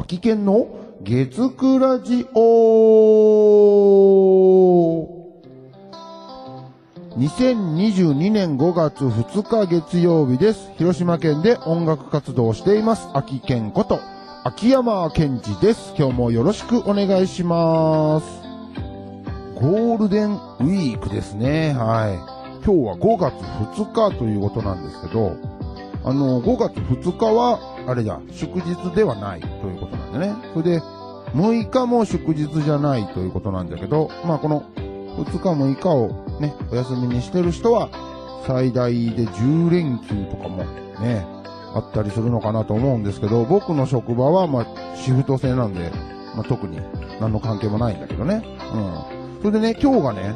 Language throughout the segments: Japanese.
秋県の？月9ラジオ2022年5月2日月曜日です。広島県で音楽活動をしています。秋健こと、秋山健二です。今日もよろしくお願いします。ゴールデンウィークですね。はい。今日は5月2日ということなんですけど、あの、5月2日は、あれだ、祝日ではないでね。それで、6日も祝日じゃないということなんだけど、まあこの2日6日をね、お休みにしてる人は、最大で10連休とかもね、あったりするのかなと思うんですけど、僕の職場はまあシフト制なんで、まあ特に何の関係もないんだけどね。うん。それでね、今日がね、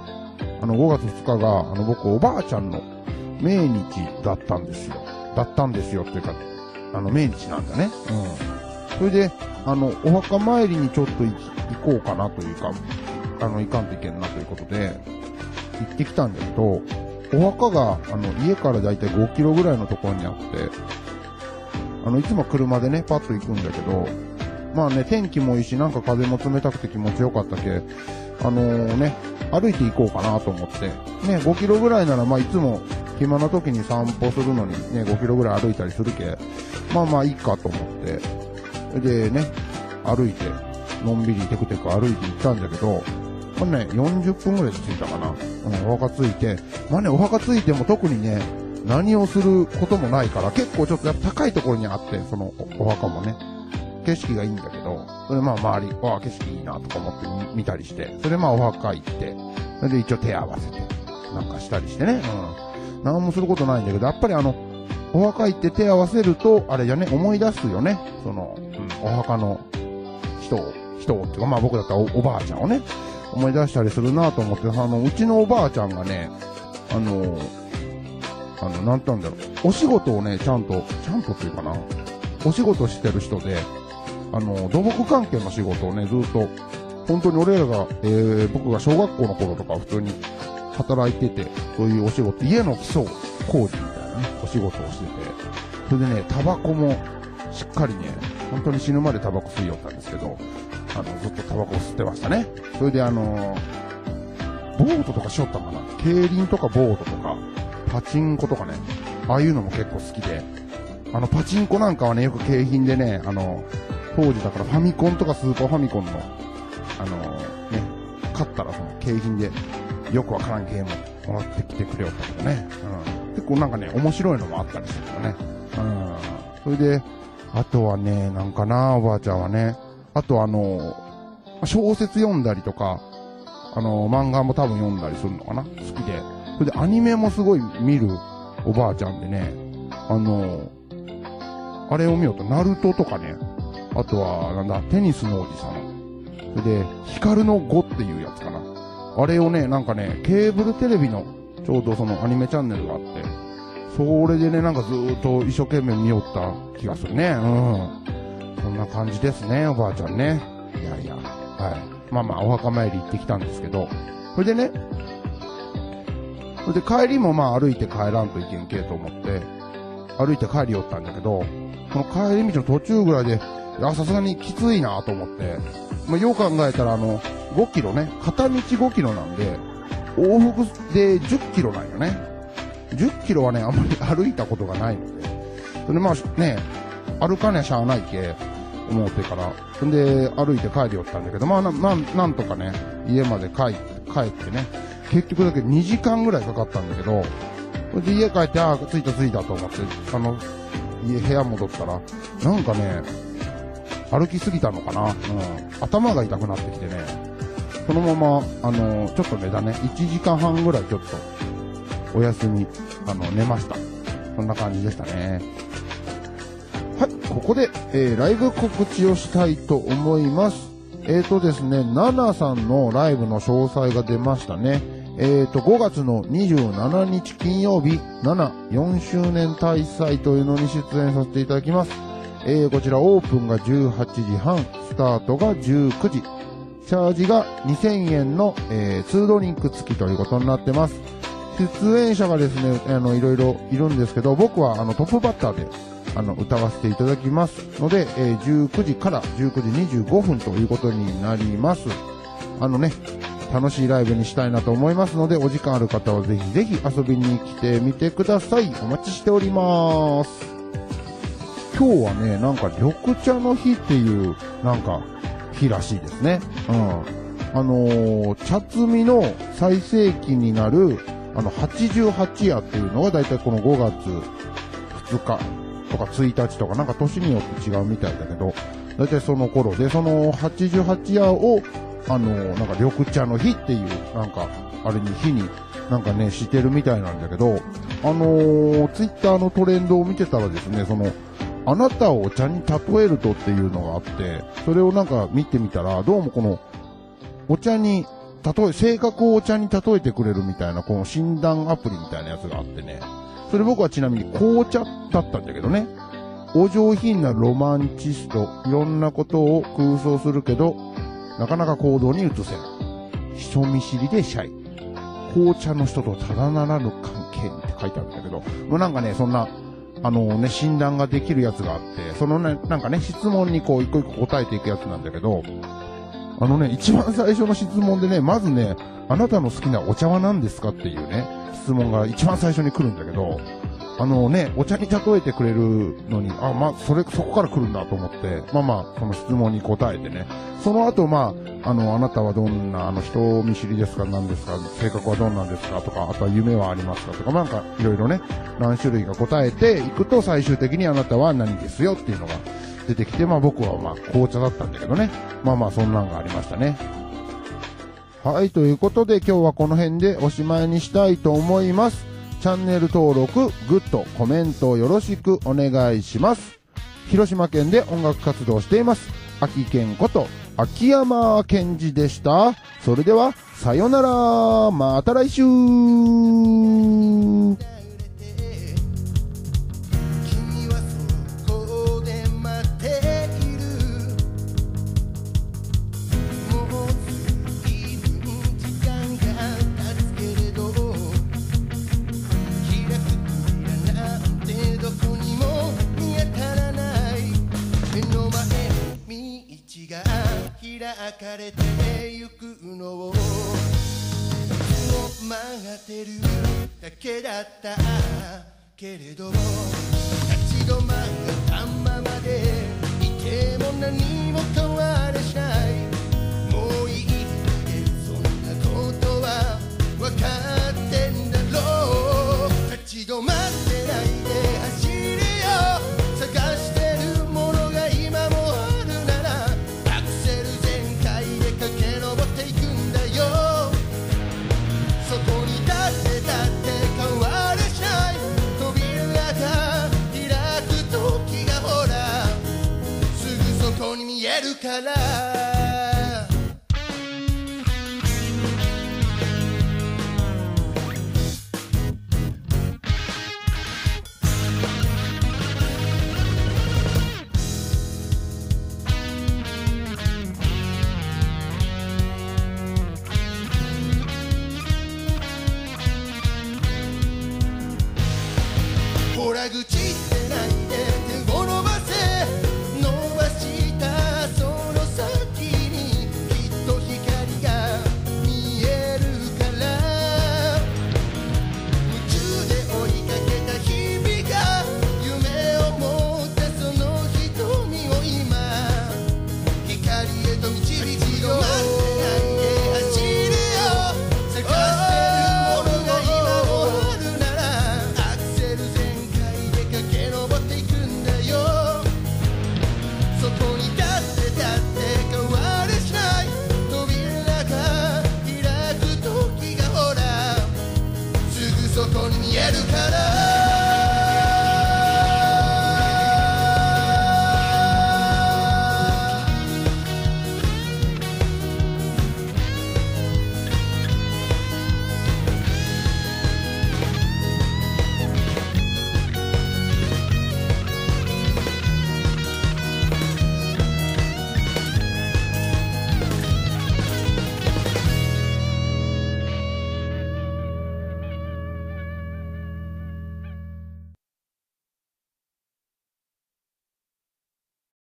あの5月2日が、あの僕おばあちゃんの命日だったんですよ。だったんですよっていうか、あの命日なんだね。うん。それで、あの、お墓参りにちょっと行こうかなというか、あの、行かんといけんなということで、行ってきたんだけど、お墓が、あの、家からだいたい5キロぐらいのところにあって、あの、いつも車でね、パッと行くんだけど、まあね、天気もいいし、なんか風も冷たくて気持ちよかったけ、あのね、歩いて行こうかなと思って、ね、5キロぐらいなら、まあいつも暇な時に散歩するのにね、5キロぐらい歩いたりするけ、まあまあいいかと思って、でね、歩いて、のんびりテクテク歩いて行ったんだけど、まあね、40分ぐらいで着いたかな。うん、お墓着いて、まあね、お墓着いても特にね、何をすることもないから、結構ちょっとやっぱ高いところにあって、そのお墓もね、景色がいいんだけど、それまあ周り、わあ、景色いいなとか思って見見たりして、それまあお墓行って、それで一応手合わせて、なんかしたりしてね、うん。何もすることないんだけど、やっぱりあの、お墓行って手合わせると、あれじゃね、思い出すよね。その、うん、お墓の人を、人をっていうか、まあ僕だったらおおばあちゃんをね、思い出したりするなと思って、あの、うちのおばあちゃんがね、あの、あの、なんて言うんだろう、お仕事をね、ちゃんと、ちゃんとっていうかな、お仕事してる人で、あの、土木関係の仕事をね、ずっと、本当に俺らが、えー、僕が小学校の頃とか普通に働いてて、そういうお仕事、家の基礎工事仕事をしてて、それでね、タバコもしっかりね、本当に死ぬまでタバコ吸いよったんですけど、あの、ずっとタバコを吸ってましたね。それであのボートとかしよったかな競輪とかボートとか、パチンコとかね、ああいうのも結構好きで、あの、パチンコなんかはね、よく景品でね、あの、当時だからファミコンとかスーパーファミコンの、あのね、買ったらその景品で、よくわからんゲームもらってきてくれよったけどね。うん。結構なんかね、面白いのもあったりするからね。うん。それで、あとはね、なんかな、おばあちゃんはね。あとあの、小説読んだりとか、あの、漫画も多分読んだりするのかな好きで。それでアニメもすごい見るおばあちゃんでね、あの、あれを見ようと、ナルトとかね、あとは、なんだ、テニスのおじさん。それで、ヒカルの5っていうやつかな。あれをね、なんかね、ケーブルテレビの、ちょうどそのアニメチャンネルがあって、それでね、なんかずっと一生懸命見よった気がするね。うん。そんな感じですね、おばあちゃんね。いやいや、はい。まあまあ、お墓参り行ってきたんですけど、それでね、それで帰りもまあ歩いて帰らんといけんけと思って、歩いて帰りよったんだけど、その帰り道の途中ぐらいで、いや、さすがにきついなと思って、まあ、よう考えたらあの、5キロね、片道5キロなんで、往復で10キロなんよね。10キロはね、あんまり 歩いたことがないので。それでまあね、歩かねゃしゃあないけ、思ってから。そんで、歩いて帰りよったんだけど、まあな、なん、なんとかね、家まで帰って、帰ってね、結局だけ2時間ぐらいかかったんだけど、それで家帰って、ああ、着いた着いたと思って、あの、家、部屋戻ったら、なんかね、歩きすぎたのかな、うん、頭が痛くなってきてね、そのまま、あの、ちょっと寝だね、1時間半ぐらいちょっと、お休み、あの、寝ました。そんな感じでしたね。はい、ここで、えー、ライブ告知をしたいと思います。えーとですね、ナナさんのライブの詳細が出ましたね。えーと、5月の27日金曜日、7、4周年大祭というのに出演させていただきます。えー、こちらオープンが18時半、スタートが19時。チャージが2000円の、えー、2ドリンク付きということになってます。出演者がですね、あの、いろいろいるんですけど、僕はあの、トップバッターであの、歌わせていただきますので、えー19時から19時25分ということになります。あのね、楽しいライブにしたいなと思いますので、お時間ある方はぜひぜひ遊びに来てみてください。お待ちしております。今日はね、なんか緑茶の日っていう、なんか、日らしいですね。うん。あのー、茶摘みの最盛期になる、あの、88夜っていうのがだいたいこの5月2日とか1日とか、なんか年によって違うみたいだけど、だいたいその頃で、その88夜を、あのー、なんか緑茶の日っていう、なんか、あれに日に、なんかね、してるみたいなんだけど、あのー、ツイッターのトレンドを見てたらですね、その、あなたをお茶に例えるとっていうのがあって、それをなんか見てみたら、どうもこの、お茶に、例え、性格をお茶に例えてくれるみたいな、この診断アプリみたいなやつがあってね。それ僕はちなみに紅茶だったんだけどね。お上品なロマンチスト、いろんなことを空想するけど、なかなか行動に移せない。人見知りでシャイ。紅茶の人とただならぬ関係にって書いてあるんだけど、もうなんかね、そんな、あのね、診断ができるやつがあって、そのね、なんかね、質問にこう一個一個答えていくやつなんだけど、あのね、一番最初の質問でね、まずね、あなたの好きなお茶は何ですかっていうね、質問が一番最初に来るんだけど、あのね、お茶に例えてくれるのに、あ、まあ、それ、そこから来るんだと思って、まあまあ、その質問に答えてね、その後、まあ、あの、あなたはどんな、あの、人見知りですか？何ですか？性格はどんなんですか？とか、あとは夢はありますか？とか、なんか、いろいろね、何種類か答えていくと、最終的にあなたは何ですよっていうのが出てきて、まあ僕はまあ、紅茶だったんだけどね。まあまあ、そんなんがありましたね。はい、ということで今日はこの辺でおしまいにしたいと思います。チャンネル登録、グッド、コメントよろしくお願いします。広島県で音楽活動しています。秋健こと秋山健二でした。それでは、さよなら。また来週。が枯れてゆくのを待ってるだけだったけれども立ち止まったままでいても何も変わらない كلام そこに見えるから